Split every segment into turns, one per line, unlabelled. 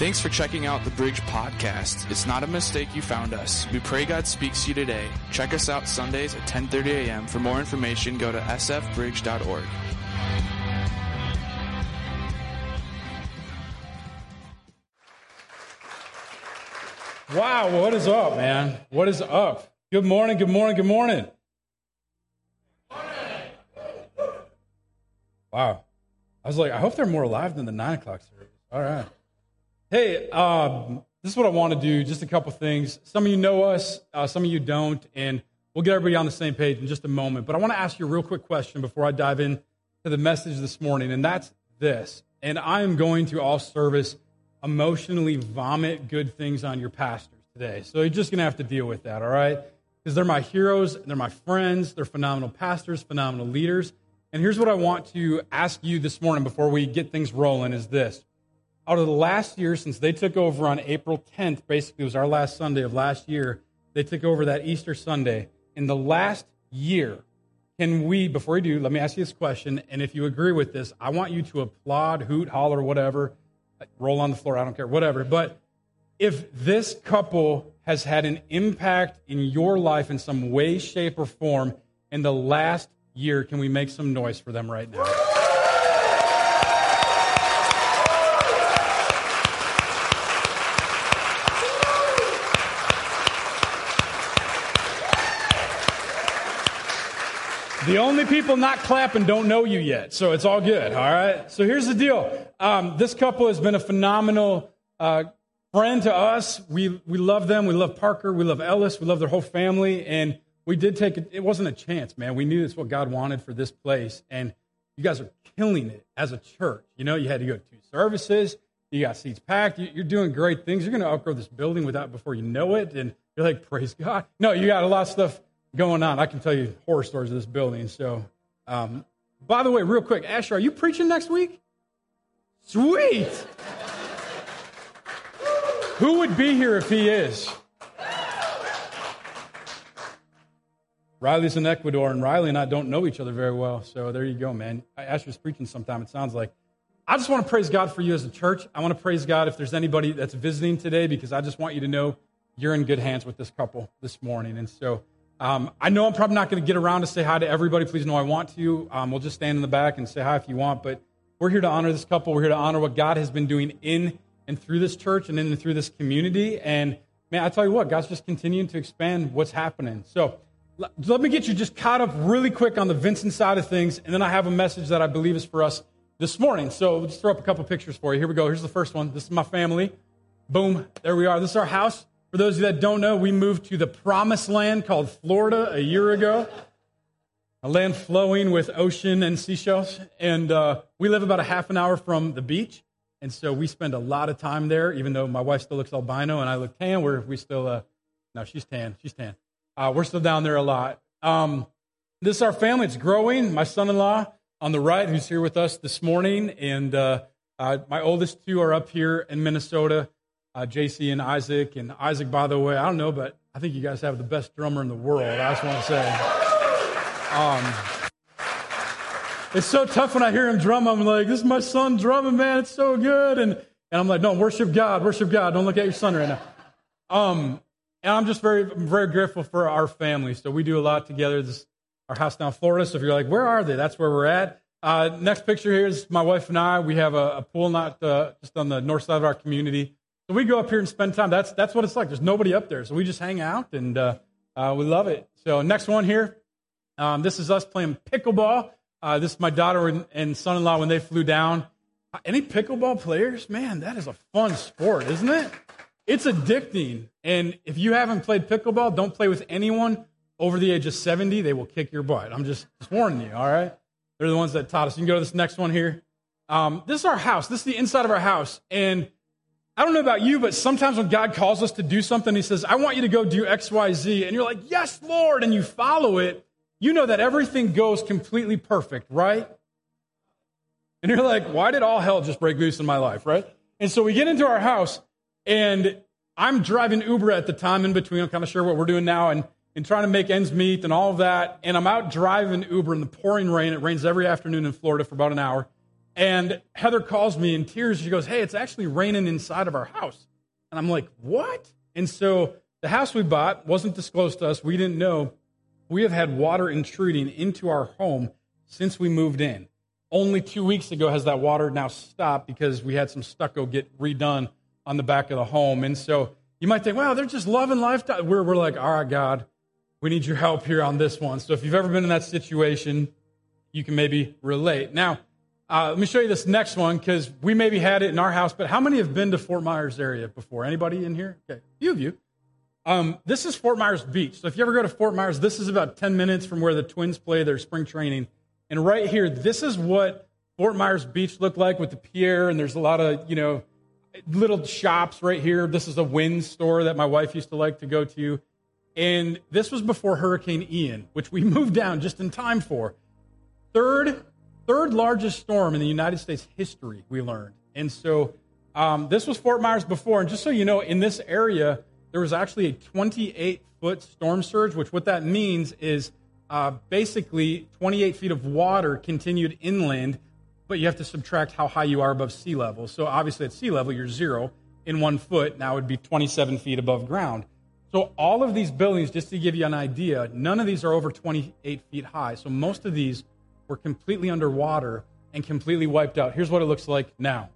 Thanks for checking out the Bridge Podcast. It's not a mistake you found us. We pray God speaks to you today. Check us out Sundays at 10:30 a.m. For more information, go to sfbridge.org.
Wow, what is up, man? What is up? Good morning, good morning, good morning. Wow. I was like, I hope they're more alive than the nine o'clock service. All right. Hey, um, this is what I want to do. Just a couple things. Some of you know us, uh, some of you don't, and we'll get everybody on the same page in just a moment. But I want to ask you a real quick question before I dive in to the message this morning, and that's this. And I am going to all service emotionally vomit good things on your pastors today. So you're just going to have to deal with that, all right? Because they're my heroes, they're my friends, they're phenomenal pastors, phenomenal leaders. And here's what I want to ask you this morning before we get things rolling is this. Out of the last year, since they took over on April 10th, basically it was our last Sunday of last year, they took over that Easter Sunday. In the last year, can we, before we do, let me ask you this question, and if you agree with this, I want you to applaud, hoot, holler, whatever, roll on the floor, I don't care, whatever. But if this couple has had an impact in your life in some way, shape, or form in the last year, can we make some noise for them right now? The only people not clapping don't know you yet, so it's all good, all right? So here's the deal. Um, this couple has been a phenomenal uh, friend to us. We, we love them. We love Parker. We love Ellis. We love their whole family. And we did take it. It wasn't a chance, man. We knew it's what God wanted for this place. And you guys are killing it as a church. You know, you had to go to two services. You got seats packed. You're doing great things. You're going to outgrow this building without before you know it. And you're like, praise God. No, you got a lot of stuff going on. I can tell you horror stories of this building. So, um, by the way, real quick, Asher, are you preaching next week? Sweet. Who would be here if he is? Riley's in Ecuador, and Riley and I don't know each other very well. So there you go, man. Asher's preaching sometime, it sounds like. I just want to praise God for you as a church. I want to praise God if there's anybody that's visiting today because I just want you to know you're in good hands with this couple this morning. And so um, I know I'm probably not going to get around to say hi to everybody. Please know I want to. Um, we'll just stand in the back and say hi if you want. But we're here to honor this couple. We're here to honor what God has been doing in and through this church and in and through this community. And man, I tell you what, God's just continuing to expand what's happening. So let me get you just caught up really quick on the Vincent side of things. And then I have a message that I believe is for us this morning. So we'll just throw up a couple pictures for you. Here we go. Here's the first one. This is my family. Boom. There we are. This is our house. For those of you that don't know, we moved to the promised land called Florida a year ago, a land flowing with ocean and seashells. And uh, we live about a half an hour from the beach. And so we spend a lot of time there, even though my wife still looks albino and I look tan. We're, we still, uh, no, she's tan. She's tan. Uh, we're still down there a lot. Um, this is our family. It's growing. My son in law on the right, who's here with us this morning, and uh, uh, my oldest two are up here in Minnesota uh, JC and Isaac. And Isaac, by the way, I don't know, but I think you guys have the best drummer in the world. I just want to say. Um, it's so tough when I hear him drum. I'm like, this is my son drumming, man. It's so good. And, and I'm like, no, worship God, worship God. Don't look at your son right now. Um, and I'm just very, very grateful for our family. So we do a lot together. This our house down Florida. So if you're like, where are they? That's where we're at. Uh, next picture here is my wife and I. We have a, a pool not uh, just on the north side of our community. So we go up here and spend time. That's, that's what it's like. There's nobody up there. So we just hang out and uh, uh, we love it. So next one here. Um, this is us playing pickleball. Uh, this is my daughter and, and son in law when they flew down. Any pickleball players? Man, that is a fun sport, isn't it? It's addicting. And if you haven't played pickleball, don't play with anyone over the age of 70. They will kick your butt. I'm just, just warning you, all right? They're the ones that taught us. You can go to this next one here. Um, this is our house. This is the inside of our house. And I don't know about you, but sometimes when God calls us to do something, He says, I want you to go do X, Y, Z. And you're like, Yes, Lord. And you follow it. You know that everything goes completely perfect, right? And you're like, Why did all hell just break loose in my life, right? And so we get into our house, and I'm driving Uber at the time in between. I'm kind of sure what we're doing now and, and trying to make ends meet and all of that. And I'm out driving Uber in the pouring rain. It rains every afternoon in Florida for about an hour. And Heather calls me in tears. She goes, Hey, it's actually raining inside of our house. And I'm like, What? And so the house we bought wasn't disclosed to us. We didn't know. We have had water intruding into our home since we moved in. Only two weeks ago has that water now stopped because we had some stucco get redone on the back of the home. And so you might think, wow, they're just loving life. We're, we're like, all right, God, we need your help here on this one. So if you've ever been in that situation, you can maybe relate. Now, uh, let me show you this next one because we maybe had it in our house, but how many have been to Fort Myers area before? Anybody in here? Okay, a few of you. Um, this is Fort Myers Beach. So if you ever go to Fort Myers, this is about 10 minutes from where the Twins play their spring training. And right here, this is what Fort Myers Beach looked like with the pier, and there's a lot of, you know, little shops right here. This is a wind store that my wife used to like to go to. And this was before Hurricane Ian, which we moved down just in time for. Third third largest storm in the United States history, we learned. And so um, this was Fort Myers before. And just so you know, in this area, there was actually a 28 foot storm surge, which what that means is uh, basically 28 feet of water continued inland, but you have to subtract how high you are above sea level. So obviously at sea level, you're zero in one foot. Now it would be 27 feet above ground. So all of these buildings, just to give you an idea, none of these are over 28 feet high. So most of these were completely underwater and completely wiped out. Here's what it looks like now.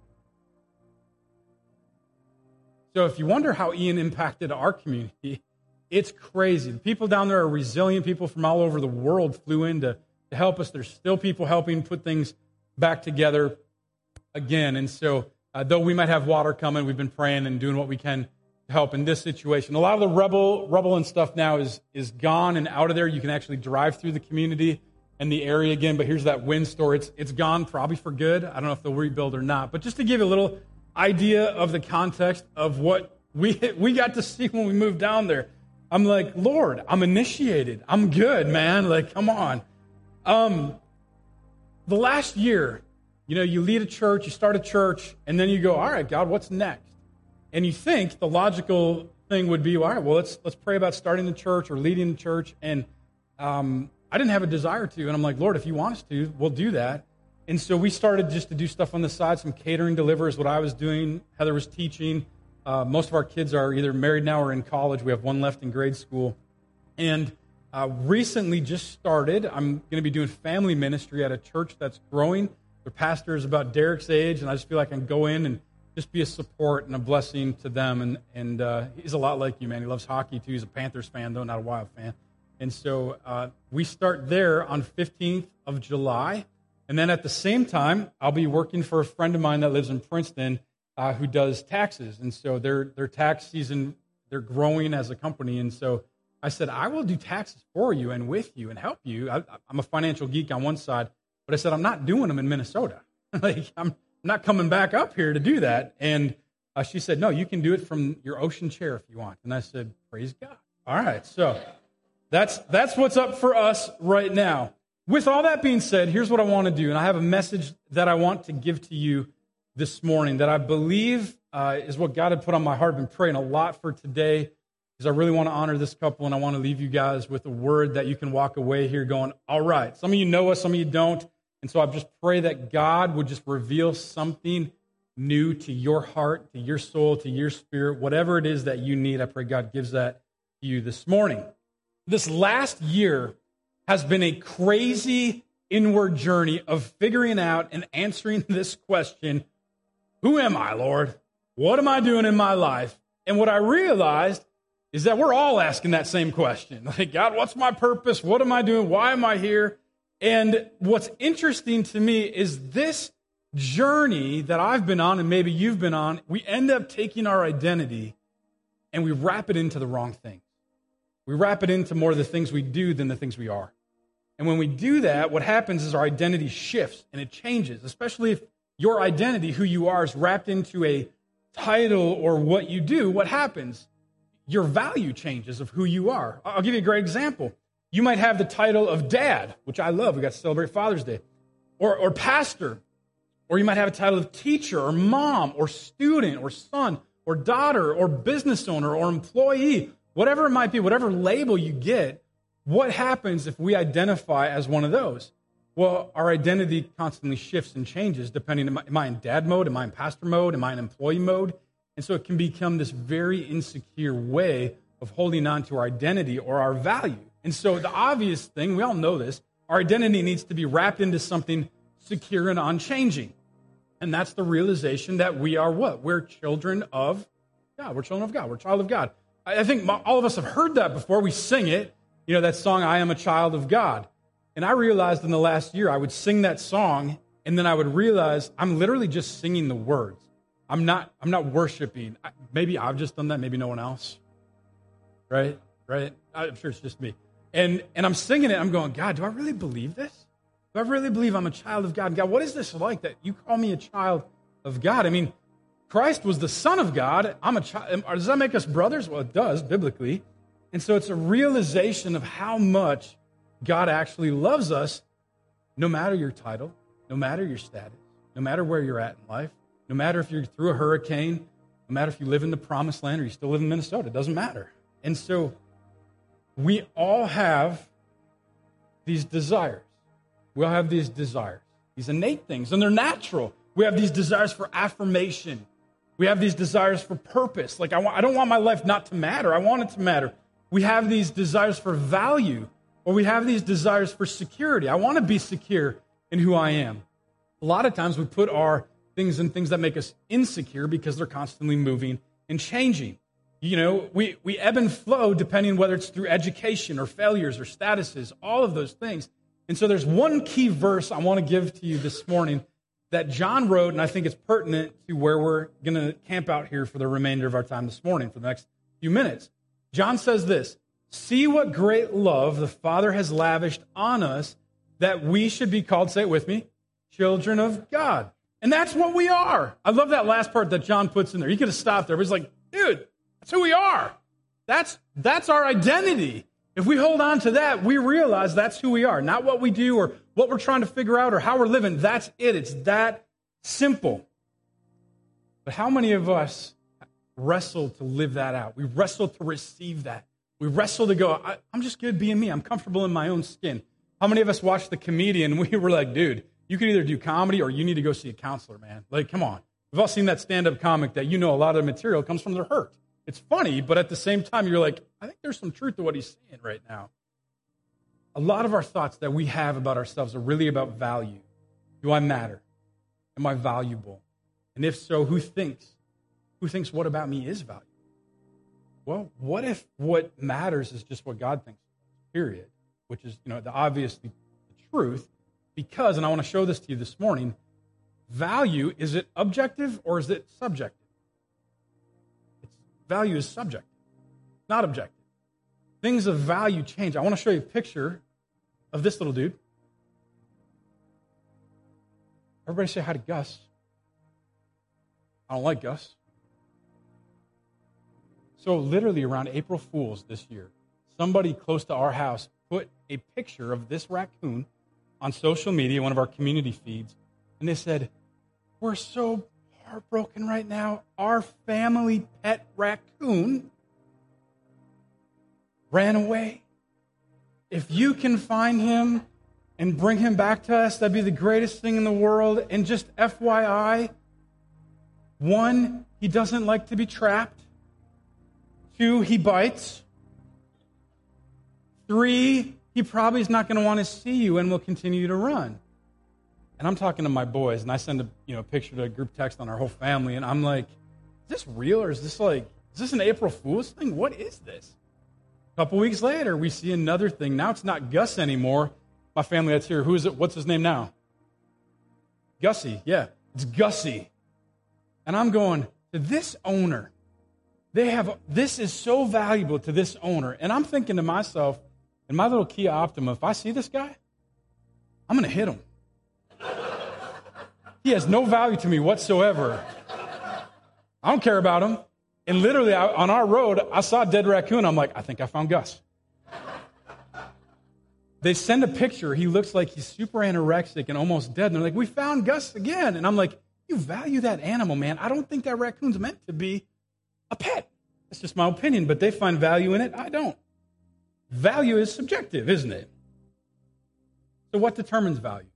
So if you wonder how Ian impacted our community, it's crazy. The people down there are resilient. People from all over the world flew in to, to help us. There's still people helping put things back together again. And so, uh, though we might have water coming, we've been praying and doing what we can to help in this situation. A lot of the rubble, rubble and stuff now is, is gone and out of there. You can actually drive through the community and the area again, but here's that wind store. It's, it's gone probably for good. I don't know if they'll rebuild or not. But just to give you a little idea of the context of what we, we got to see when we moved down there, I'm like, Lord, I'm initiated. I'm good, man. Like, come on. Um, the last year, you know, you lead a church, you start a church, and then you go, all right, God, what's next? And you think the logical thing would be, all right, well, let's, let's pray about starting the church or leading the church. And um, I didn't have a desire to. And I'm like, Lord, if you want us to, we'll do that. And so we started just to do stuff on the side. Some catering delivers what I was doing. Heather was teaching. Uh, most of our kids are either married now or in college. We have one left in grade school. And uh, recently just started, I'm going to be doing family ministry at a church that's growing. The pastor is about Derek's age, and I just feel like I can go in and just be a support and a blessing to them. And, and uh, he's a lot like you, man. He loves hockey, too. He's a Panthers fan, though, not a Wild fan. And so uh, we start there on 15th of July. And then at the same time, I'll be working for a friend of mine that lives in Princeton uh, who does taxes. And so their, their tax season, they're growing as a company. And so I said, I will do taxes for you and with you and help you. I, am a financial geek on one side, but I said, I'm not doing them in Minnesota. like, I'm not coming back up here to do that. And uh, she said, No, you can do it from your ocean chair if you want. And I said, Praise God. All right. So that's, that's what's up for us right now. With all that being said, here's what I want to do. And I have a message that I want to give to you this morning that I believe uh, is what God had put on my heart. I've been praying a lot for today because I really want to honor this couple and I want to leave you guys with a word that you can walk away here going, all right. Some of you know us, some of you don't. And so I just pray that God would just reveal something new to your heart, to your soul, to your spirit, whatever it is that you need. I pray God gives that to you this morning this last year has been a crazy inward journey of figuring out and answering this question Who am I, Lord? What am I doing in my life? And what I realized is that we're all asking that same question. Like, God, what's my purpose? What am I doing? Why am I here? And what's interesting to me is this journey that I've been on and maybe you've been on, we end up taking our identity and we wrap it into the wrong thing. We wrap it into more of the things we do than the things we are. And when we do that, what happens is our identity shifts and it changes, especially if your identity, who you are, is wrapped into a title or what you do. What happens? Your value changes of who you are. I'll give you a great example. You might have the title of dad, which I love. We got to celebrate Father's Day, or, or pastor, or you might have a title of teacher, or mom, or student, or son, or daughter, or business owner, or employee, whatever it might be, whatever label you get, what happens if we identify as one of those? Well, our identity constantly shifts and changes depending. Am I, am I in dad mode? Am I in pastor mode? Am I in employee mode? And so it can become this very insecure way of holding on to our identity or our value. And so the obvious thing, we all know this, our identity needs to be wrapped into something secure and unchanging. And that's the realization that we are what? We're children of God. We're children of God. We're child of God. I think all of us have heard that before. We sing it. You know, that song, I am a child of God. And I realized in the last year, I would sing that song, and then I would realize I'm literally just singing the words. I'm not, I'm not worshiping. Maybe I've just done that, maybe no one else. Right? Right? I'm sure it's just me. And, and I'm singing it. I'm going, God, do I really believe this? Do I really believe I'm a child of God? God, what is this like that you call me a child of God? I mean, Christ was the Son of God. I'm a child. Does that make us brothers? Well, it does, biblically. And so it's a realization of how much God actually loves us, no matter your title, no matter your status, no matter where you're at in life, no matter if you're through a hurricane, no matter if you live in the promised land or you still live in Minnesota, it doesn't matter. And so we all have these desires. We all have these desires, these innate things, and they're natural. We have these desires for affirmation. We have these desires for purpose. Like, I, want, I don't want my life not to matter. I want it to matter. We have these desires for value, or we have these desires for security. I want to be secure in who I am. A lot of times we put our things in things that make us insecure because they're constantly moving and changing. You know, we, we ebb and flow depending whether it's through education or failures or statuses, all of those things. And so there's one key verse I want to give to you this morning that John wrote, and I think it's pertinent to where we're going to camp out here for the remainder of our time this morning, for the next few minutes. John says this See what great love the Father has lavished on us that we should be called, say it with me, children of God. And that's what we are. I love that last part that John puts in there. He could have stopped there, but he's like, dude, that's who we are. That's, that's our identity. If we hold on to that, we realize that's who we are, not what we do or what we're trying to figure out or how we're living. That's it. It's that simple. But how many of us wrestle to live that out? We wrestle to receive that. We wrestle to go, I'm just good being me. I'm comfortable in my own skin. How many of us watched the comedian and we were like, dude, you can either do comedy or you need to go see a counselor, man. Like, come on. We've all seen that stand up comic that you know a lot of the material comes from their hurt. It's funny, but at the same time, you're like, I think there's some truth to what he's saying right now. A lot of our thoughts that we have about ourselves are really about value. Do I matter? Am I valuable? And if so, who thinks? Who thinks what about me is valuable? Well, what if what matters is just what God thinks, period? Which is, you know, the obviously the truth. Because, and I want to show this to you this morning, value, is it objective or is it subjective? Value is subjective, not objective. Things of value change. I want to show you a picture of this little dude. Everybody say hi to Gus. I don't like Gus. So, literally around April Fool's this year, somebody close to our house put a picture of this raccoon on social media, one of our community feeds, and they said, We're so heartbroken right now. Our family pet raccoon ran away. If you can find him and bring him back to us, that'd be the greatest thing in the world. And just FYI, one, he doesn't like to be trapped. Two, he bites. Three, he probably is not going to want to see you and will continue to run. And I'm talking to my boys, and I send a you know picture to a group text on our whole family, and I'm like, "Is this real, or is this like, is this an April Fool's thing? What is this?" A couple weeks later, we see another thing. Now it's not Gus anymore. My family that's here. Who is it? What's his name now? Gussie. Yeah, it's Gussie. And I'm going to this owner. They have this is so valuable to this owner, and I'm thinking to myself, in my little Kia Optima, if I see this guy, I'm going to hit him. He has no value to me whatsoever. I don't care about him. And literally, I, on our road, I saw a dead raccoon. I'm like, I think I found Gus. They send a picture. He looks like he's super anorexic and almost dead. And they're like, We found Gus again. And I'm like, You value that animal, man. I don't think that raccoon's meant to be a pet. That's just my opinion, but they find value in it. I don't. Value is subjective, isn't it? So, what determines value?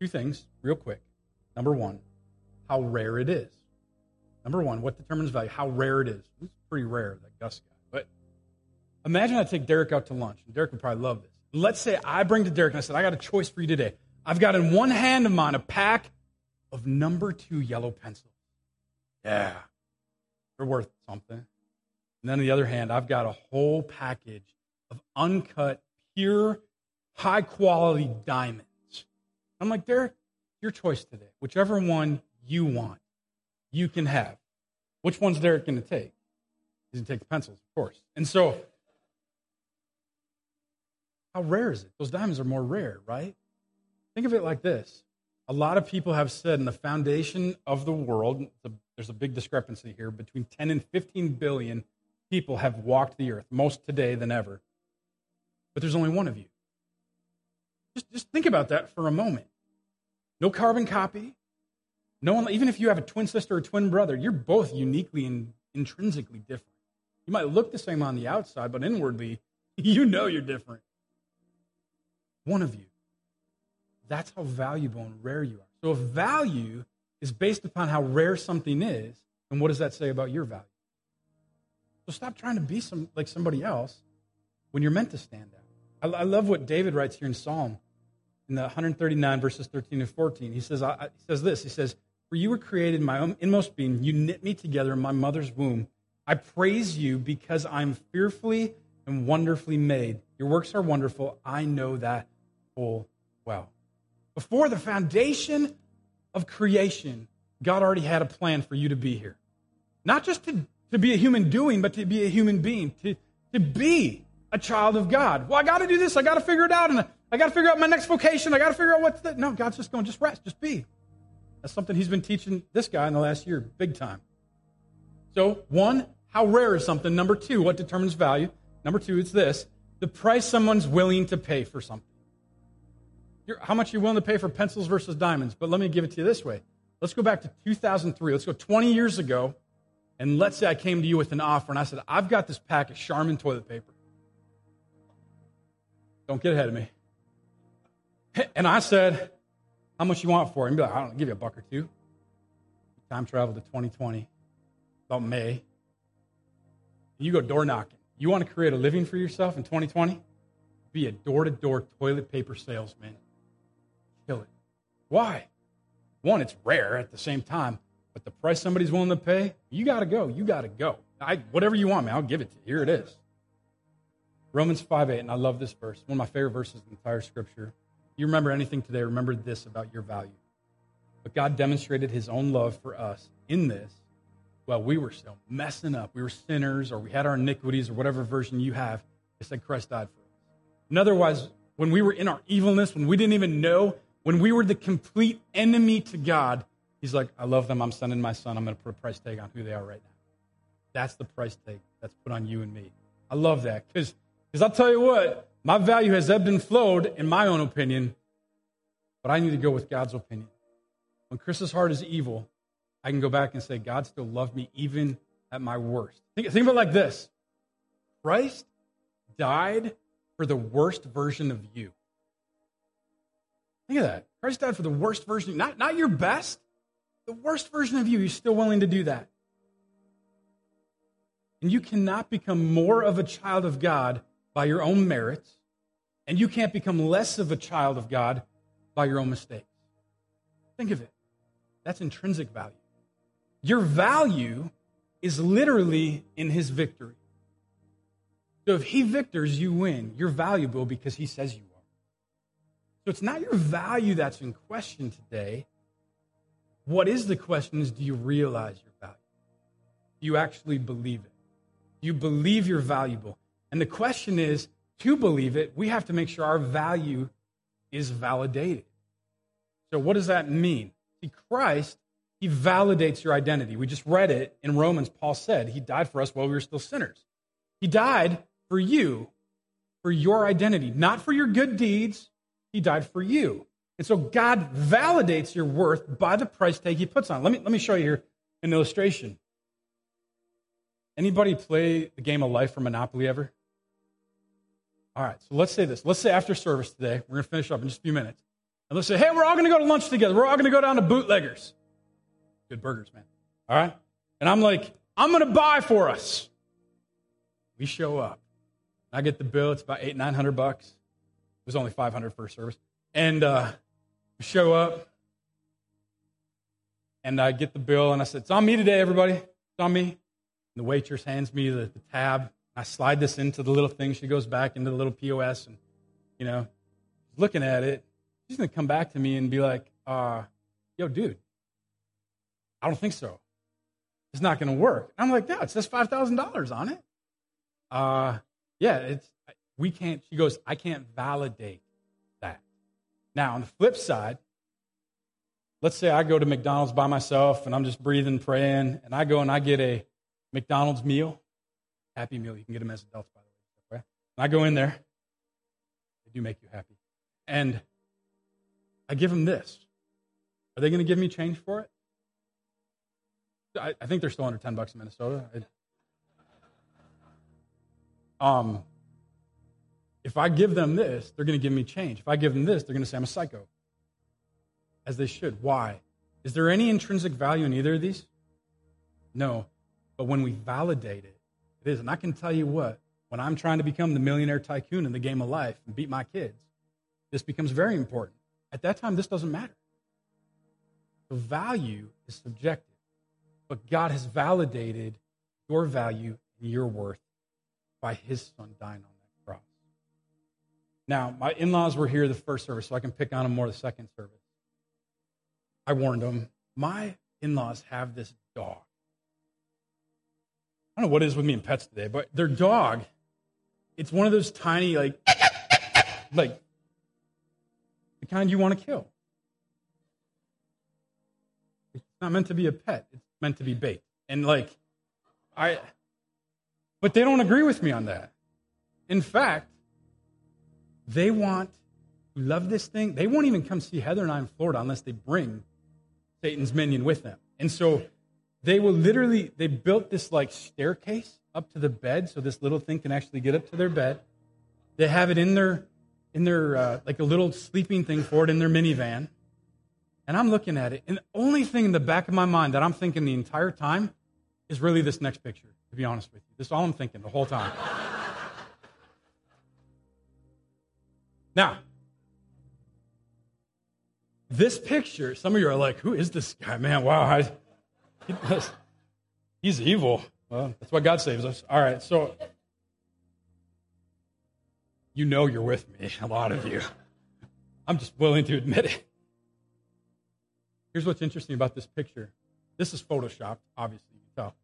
Two things, real quick. Number one, how rare it is. Number one, what determines value? How rare it is. It's pretty rare, that Gus guy. But imagine I take Derek out to lunch, and Derek would probably love this. Let's say I bring to Derek and I said, I got a choice for you today. I've got in one hand of mine a pack of number two yellow pencils. Yeah, they're worth something. And then on the other hand, I've got a whole package of uncut, pure, high quality diamonds. I'm like, Derek, your choice today. Whichever one you want, you can have. Which one's Derek going to take? He's going to take the pencils, of course. And so, how rare is it? Those diamonds are more rare, right? Think of it like this. A lot of people have said in the foundation of the world, there's a big discrepancy here, between 10 and 15 billion people have walked the earth, most today than ever. But there's only one of you. Just, just think about that for a moment. No carbon copy. No one, even if you have a twin sister or twin brother, you're both uniquely and intrinsically different. You might look the same on the outside, but inwardly, you know you're different. One of you. That's how valuable and rare you are. So if value is based upon how rare something is, then what does that say about your value? So stop trying to be some, like somebody else when you're meant to stand out. I, I love what David writes here in Psalm in the 139 verses 13 and 14. He says, I, he says this. He says, "For you were created in my own inmost being. You knit me together in my mother's womb. I praise you because I'm fearfully and wonderfully made. Your works are wonderful. I know that full well." Before the foundation of creation, God already had a plan for you to be here. Not just to, to be a human doing, but to be a human being, to, to be a child of God. Well, I got to do this. I got to figure it out. And I got to figure out my next vocation. I got to figure out what's the. No, God's just going, just rest, just be. That's something He's been teaching this guy in the last year, big time. So, one, how rare is something? Number two, what determines value? Number two, it's this the price someone's willing to pay for something. You're, how much are you willing to pay for pencils versus diamonds? But let me give it to you this way. Let's go back to 2003. Let's go 20 years ago. And let's say I came to you with an offer and I said, I've got this pack of Charmin toilet paper. Don't get ahead of me. And I said, How much you want for it? And be like, I don't know, give you a buck or two. Time travel to 2020, about May. You go door knocking. You want to create a living for yourself in 2020? Be a door to door toilet paper salesman kill it. Why? One, it's rare at the same time, but the price somebody's willing to pay, you got to go. You got to go. I, whatever you want, man, I'll give it to you. Here it is. Romans 5 8, and I love this verse. One of my favorite verses in the entire scripture. You remember anything today, remember this about your value. But God demonstrated his own love for us in this while we were still messing up. We were sinners, or we had our iniquities, or whatever version you have. It said Christ died for us. And otherwise, when we were in our evilness, when we didn't even know when we were the complete enemy to God, He's like, I love them. I'm sending my son. I'm going to put a price tag on who they are right now. That's the price tag that's put on you and me. I love that because I'll tell you what, my value has ebbed and flowed in my own opinion, but I need to go with God's opinion. When Chris's heart is evil, I can go back and say, God still loved me even at my worst. Think, think about it like this Christ died for the worst version of you. Think of that. Christ died for the worst version, not, not your best, the worst version of you. He's still willing to do that. And you cannot become more of a child of God by your own merits, and you can't become less of a child of God by your own mistakes. Think of it. That's intrinsic value. Your value is literally in his victory. So if he victors, you win. You're valuable because he says you are. so it's not your value that's in question today. What is the question is do you realize your value? Do you actually believe it? Do you believe you're valuable? And the question is to believe it, we have to make sure our value is validated. So, what does that mean? See, Christ, He validates your identity. We just read it in Romans. Paul said He died for us while we were still sinners. He died for you, for your identity, not for your good deeds, he died for you. And so God validates your worth by the price tag he puts on. Let me, let me show you here an illustration. Anybody play the game of life for Monopoly ever? All right, so let's say this. Let's say after service today, we're going to finish up in just a few minutes. And let's say, hey, we're all going to go to lunch together. We're all going to go down to Bootleggers. Good burgers, man. All right? And I'm like, I'm going to buy for us. We show up. I get the bill. It's about eight, nine hundred bucks. It was only 500 for service. And uh, we show up. And I get the bill, and I said, It's on me today, everybody. It's on me. And the waitress hands me the, the tab. I slide this into the little thing. She goes back into the little POS, and, you know, looking at it. She's going to come back to me and be like, uh, Yo, dude, I don't think so. It's not going to work. I'm like, No, it says $5,000 on it. Uh, yeah, it's, we can't, she goes, I can't validate that. Now, on the flip side, let's say I go to McDonald's by myself and I'm just breathing, praying, and I go and I get a McDonald's meal, happy meal. You can get them as adults, by the way. And I go in there, they do make you happy. And I give them this. Are they going to give me change for it? I, I, think they're still under 10 bucks in Minnesota. I, um, if I give them this, they're going to give me change. If I give them this, they're going to say I'm a psycho as they should. Why? Is there any intrinsic value in either of these? No. But when we validate it, it is. And I can tell you what, when I'm trying to become the millionaire tycoon in the game of life and beat my kids, this becomes very important. At that time, this doesn't matter. The value is subjective, but God has validated your value and your worth by his son dying on that cross. Now, my in laws were here the first service, so I can pick on them more the second service. I warned them, my in laws have this dog. I don't know what is with me and pets today, but their dog, it's one of those tiny, like, like the kind you want to kill. It's not meant to be a pet, it's meant to be bait. And, like, I, but they don't agree with me on that. In fact, they want to love this thing. They won't even come see Heather and I in Florida unless they bring Satan's minion with them. And so they will literally, they built this like staircase up to the bed so this little thing can actually get up to their bed. They have it in their, in their, uh, like a little sleeping thing for it in their minivan. And I'm looking at it. And the only thing in the back of my mind that I'm thinking the entire time is really this next picture, to be honest with you. This is all I'm thinking the whole time. now, this picture, some of you are like, who is this guy? Man, wow. He's evil. Well, that's why God saves us. All right, so you know you're with me, a lot of you. I'm just willing to admit it. Here's what's interesting about this picture. This is photoshopped, obviously, you can tell.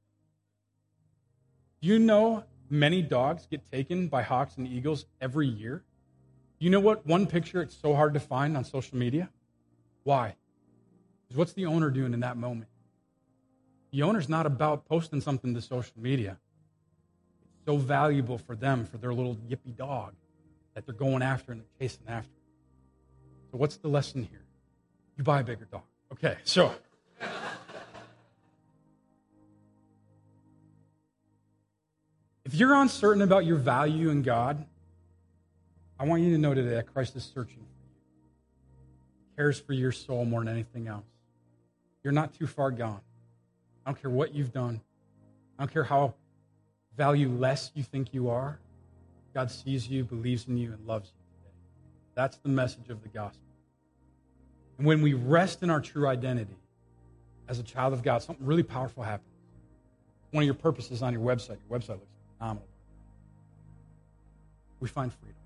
Do you know many dogs get taken by hawks and eagles every year? You know what one picture it's so hard to find on social media? Why? Because what's the owner doing in that moment? The owner's not about posting something to social media. It's so valuable for them, for their little yippy dog, that they're going after and they're chasing after. So, what's the lesson here? You buy a bigger dog. Okay, so. if you're uncertain about your value in God, I want you to know today that Christ is searching for you cares for your soul more than anything else. You're not too far gone. I don't care what you've done. I don't care how valueless you think you are. God sees you, believes in you, and loves you today. That's the message of the gospel. And when we rest in our true identity as a child of God, something really powerful happens. One of your purposes on your website. Your website looks phenomenal. We find freedom.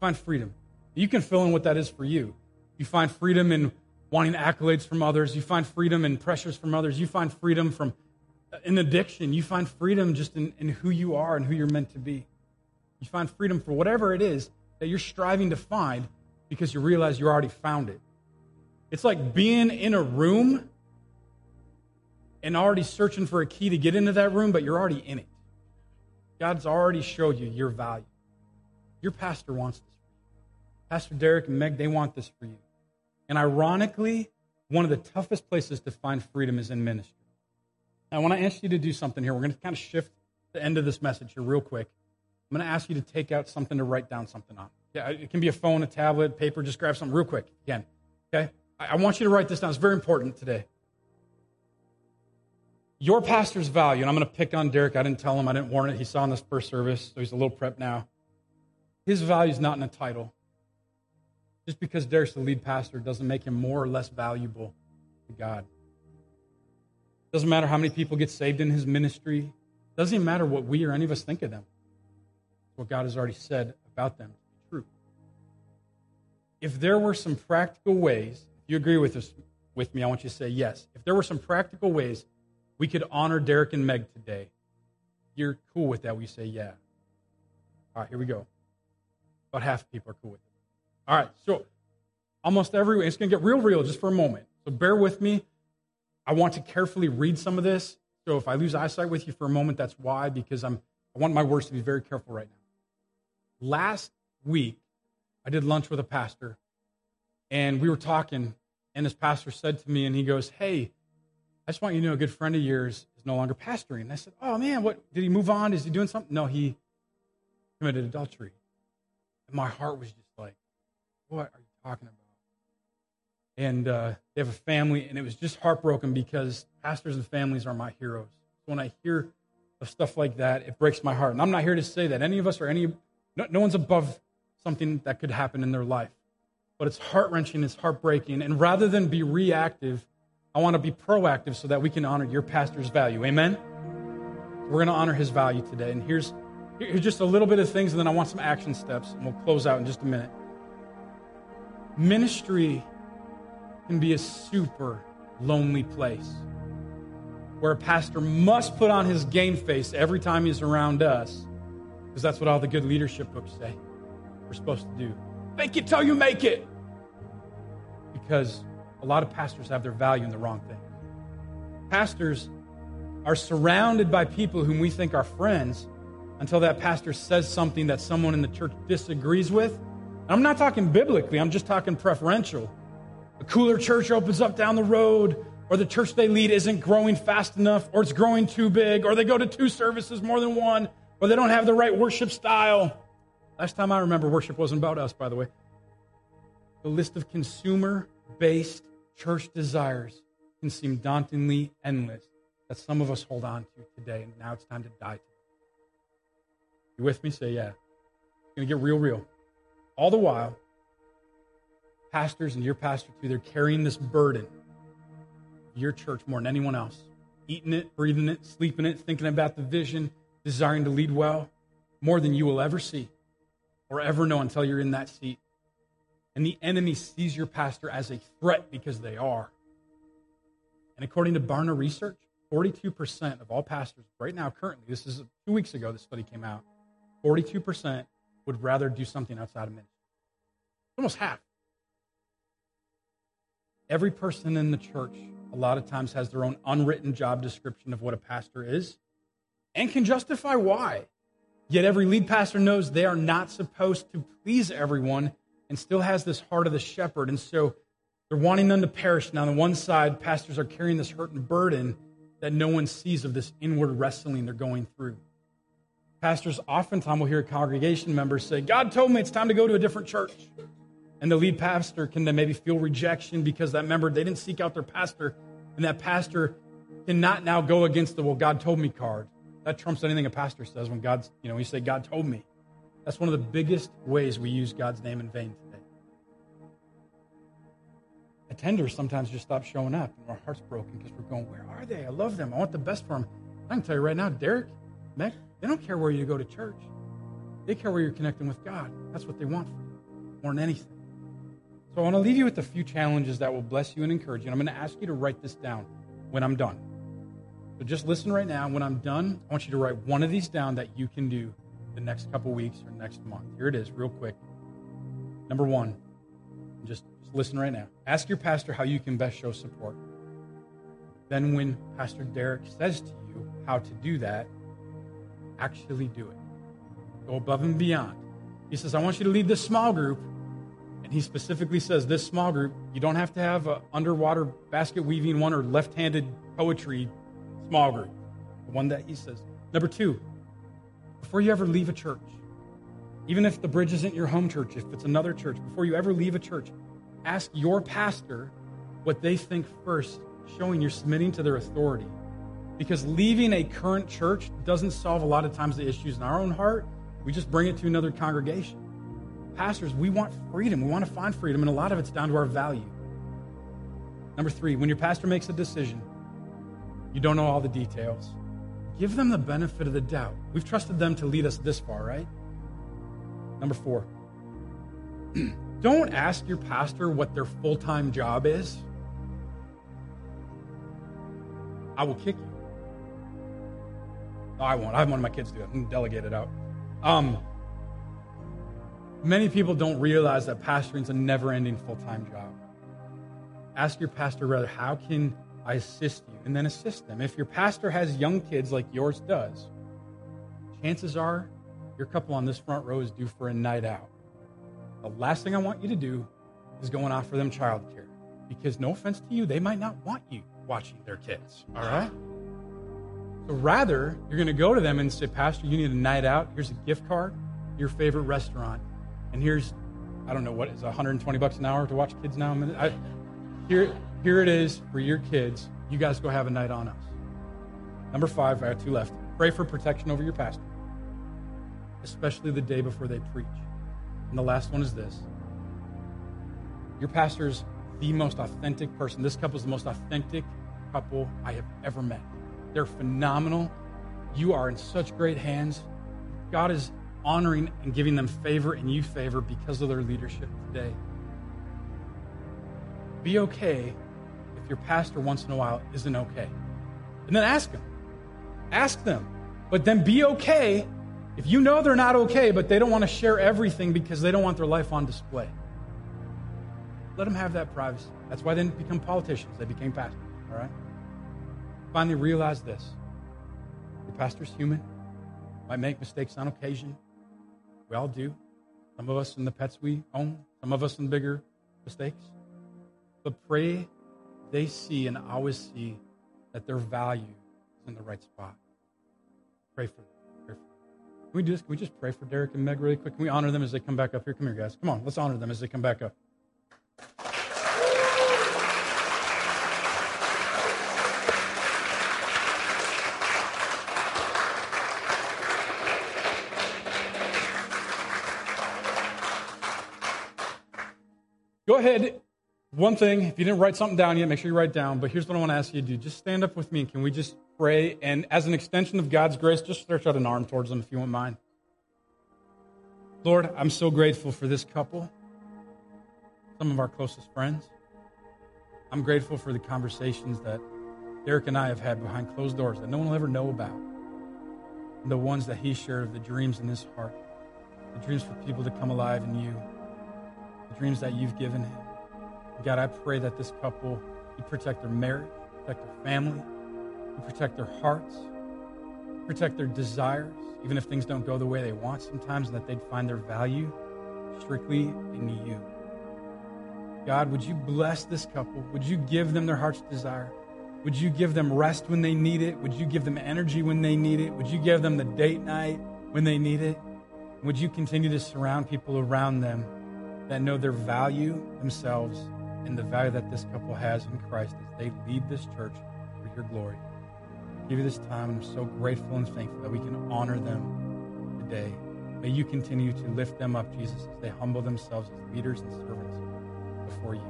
Find freedom. You can fill in what that is for you. You find freedom in wanting accolades from others. You find freedom in pressures from others. You find freedom from uh, in addiction. You find freedom just in, in who you are and who you're meant to be. You find freedom for whatever it is that you're striving to find because you realize you already found it. It's like being in a room and already searching for a key to get into that room, but you're already in it. God's already showed you your value. Your pastor wants this. Pastor Derek and Meg, they want this for you. And ironically, one of the toughest places to find freedom is in ministry. I want to ask you to do something here. We're going to kind of shift the end of this message here real quick. I'm going to ask you to take out something to write down something on. Yeah, it can be a phone, a tablet, paper. Just grab something real quick again. Okay? I want you to write this down. It's very important today. Your pastor's value, and I'm going to pick on Derek. I didn't tell him, I didn't warn it. He saw in this first service, so he's a little prep now. His value is not in a title. Just because Derek's the lead pastor doesn't make him more or less valuable to God. Doesn't matter how many people get saved in his ministry. Doesn't even matter what we or any of us think of them. What God has already said about them true. If there were some practical ways, if you agree with us with me, I want you to say yes. If there were some practical ways we could honor Derek and Meg today, you're cool with that, we say yeah. All right, here we go. About half the people are cool with it. All right, so almost every it's going to get real, real just for a moment. So bear with me. I want to carefully read some of this. So if I lose eyesight with you for a moment, that's why, because I'm I want my words to be very careful right now. Last week, I did lunch with a pastor, and we were talking, and this pastor said to me, and he goes, Hey, I just want you to know a good friend of yours is no longer pastoring. And I said, Oh man, what did he move on? Is he doing something? No, he committed adultery. And my heart was just What are you talking about? And uh, they have a family, and it was just heartbroken because pastors and families are my heroes. When I hear of stuff like that, it breaks my heart. And I'm not here to say that any of us or any, no, no one's above something that could happen in their life. But it's heart wrenching, it's heartbreaking. And rather than be reactive, I want to be proactive so that we can honor your pastor's value. Amen? We're going to honor his value today. And here's, here's just a little bit of things, and then I want some action steps, and we'll close out in just a minute. Ministry can be a super lonely place where a pastor must put on his game face every time he's around us, because that's what all the good leadership books say we're supposed to do. Make it till you make it. Because a lot of pastors have their value in the wrong thing. Pastors are surrounded by people whom we think are friends until that pastor says something that someone in the church disagrees with. I'm not talking biblically, I'm just talking preferential. A cooler church opens up down the road, or the church they lead isn't growing fast enough, or it's growing too big, or they go to two services more than one, or they don't have the right worship style. Last time I remember, worship wasn't about us, by the way. The list of consumer based church desires can seem dauntingly endless that some of us hold on to today, and now it's time to die to. You with me? Say yeah. It's going to get real, real. All the while, pastors and your pastor too, they're carrying this burden your church more than anyone else. Eating it, breathing it, sleeping it, thinking about the vision, desiring to lead well, more than you will ever see or ever know until you're in that seat. And the enemy sees your pastor as a threat because they are. And according to Barna Research, 42% of all pastors right now, currently, this is two weeks ago, this study came out, 42% would rather do something outside of ministry. Almost half. Every person in the church, a lot of times, has their own unwritten job description of what a pastor is and can justify why. Yet every lead pastor knows they are not supposed to please everyone and still has this heart of the shepherd. And so they're wanting none to perish. Now, on the one side, pastors are carrying this hurt and burden that no one sees of this inward wrestling they're going through. Pastors oftentimes will hear congregation members say, God told me it's time to go to a different church. And the lead pastor can then maybe feel rejection because that member, they didn't seek out their pastor. And that pastor cannot now go against the, well, God told me card. That trumps anything a pastor says when God's, you know, we say, God told me. That's one of the biggest ways we use God's name in vain today. Attenders sometimes just stop showing up and our heart's broken because we're going, where are they? I love them. I want the best for them. I can tell you right now, Derek, Meg, they don't care where you go to church. They care where you're connecting with God. That's what they want from you more than anything. So I want to leave you with a few challenges that will bless you and encourage you. And I'm going to ask you to write this down when I'm done. So just listen right now. When I'm done, I want you to write one of these down that you can do the next couple weeks or next month. Here it is, real quick. Number one, just, just listen right now. Ask your pastor how you can best show support. Then, when Pastor Derek says to you how to do that, actually do it. Go above and beyond. He says, I want you to lead this small group and he specifically says this small group, you don't have to have an underwater basket weaving one or left handed poetry small group. The one that he says. Number two, before you ever leave a church, even if the bridge isn't your home church, if it's another church, before you ever leave a church, ask your pastor what they think first, showing you're submitting to their authority. Because leaving a current church doesn't solve a lot of times the issues in our own heart. We just bring it to another congregation. Pastors, we want freedom. We want to find freedom, and a lot of it's down to our value. Number three, when your pastor makes a decision, you don't know all the details. Give them the benefit of the doubt. We've trusted them to lead us this far, right? Number four, don't ask your pastor what their full time job is. I will kick you. No, I won't. I have one of my kids do it. Delegate it out. Um, many people don't realize that pastoring is a never ending full time job. Ask your pastor rather, how can I assist you? And then assist them. If your pastor has young kids like yours does, chances are your couple on this front row is due for a night out. The last thing I want you to do is go and offer them childcare. Because no offense to you, they might not want you watching their kids. All right? So rather, you're going to go to them and say, Pastor, you need a night out. Here's a gift card, your favorite restaurant. And here's, I don't know what is 120 bucks an hour to watch kids now. I, here, here it is for your kids. You guys go have a night on us. Number five, I have two left. Pray for protection over your pastor, especially the day before they preach. And the last one is this your pastor's the most authentic person. This couple is the most authentic couple I have ever met. They're phenomenal. You are in such great hands. God is honoring and giving them favor and you favor because of their leadership today. Be okay if your pastor once in a while isn't okay. And then ask them. Ask them. But then be okay if you know they're not okay, but they don't want to share everything because they don't want their life on display. Let them have that privacy. That's why they didn't become politicians, they became pastors, all right? Finally, realize this your pastor's human, might make mistakes on occasion. We all do. Some of us in the pets we own, some of us in bigger mistakes. But pray they see and always see that their value is in the right spot. Pray for them. Pray for them. Can we do this? Can we just pray for Derek and Meg really quick? Can we honor them as they come back up here? Come here, guys. Come on, let's honor them as they come back up. Ahead one thing, if you didn't write something down yet, make sure you write down. But here's what I want to ask you to do. Just stand up with me and can we just pray? And as an extension of God's grace, just stretch out an arm towards them if you won't mind. Lord, I'm so grateful for this couple, some of our closest friends. I'm grateful for the conversations that Derek and I have had behind closed doors that no one will ever know about. And the ones that he shared, of the dreams in his heart, the dreams for people to come alive in you, the dreams that you've given him. God, I pray that this couple, you protect their marriage, protect their family, you protect their hearts, protect their desires, even if things don't go the way they want sometimes, and that they'd find their value strictly in you. God, would you bless this couple? Would you give them their heart's desire? Would you give them rest when they need it? Would you give them energy when they need it? Would you give them the date night when they need it? Would you continue to surround people around them that know their value themselves and the value that this couple has in Christ as they lead this church for your glory. I give you this time, I'm so grateful and thankful that we can honor them today. May you continue to lift them up, Jesus, as they humble themselves as leaders and servants before you.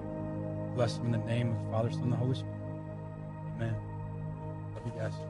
Bless them in the name of the Father, Son, and the Holy Spirit. Amen. Love you guys.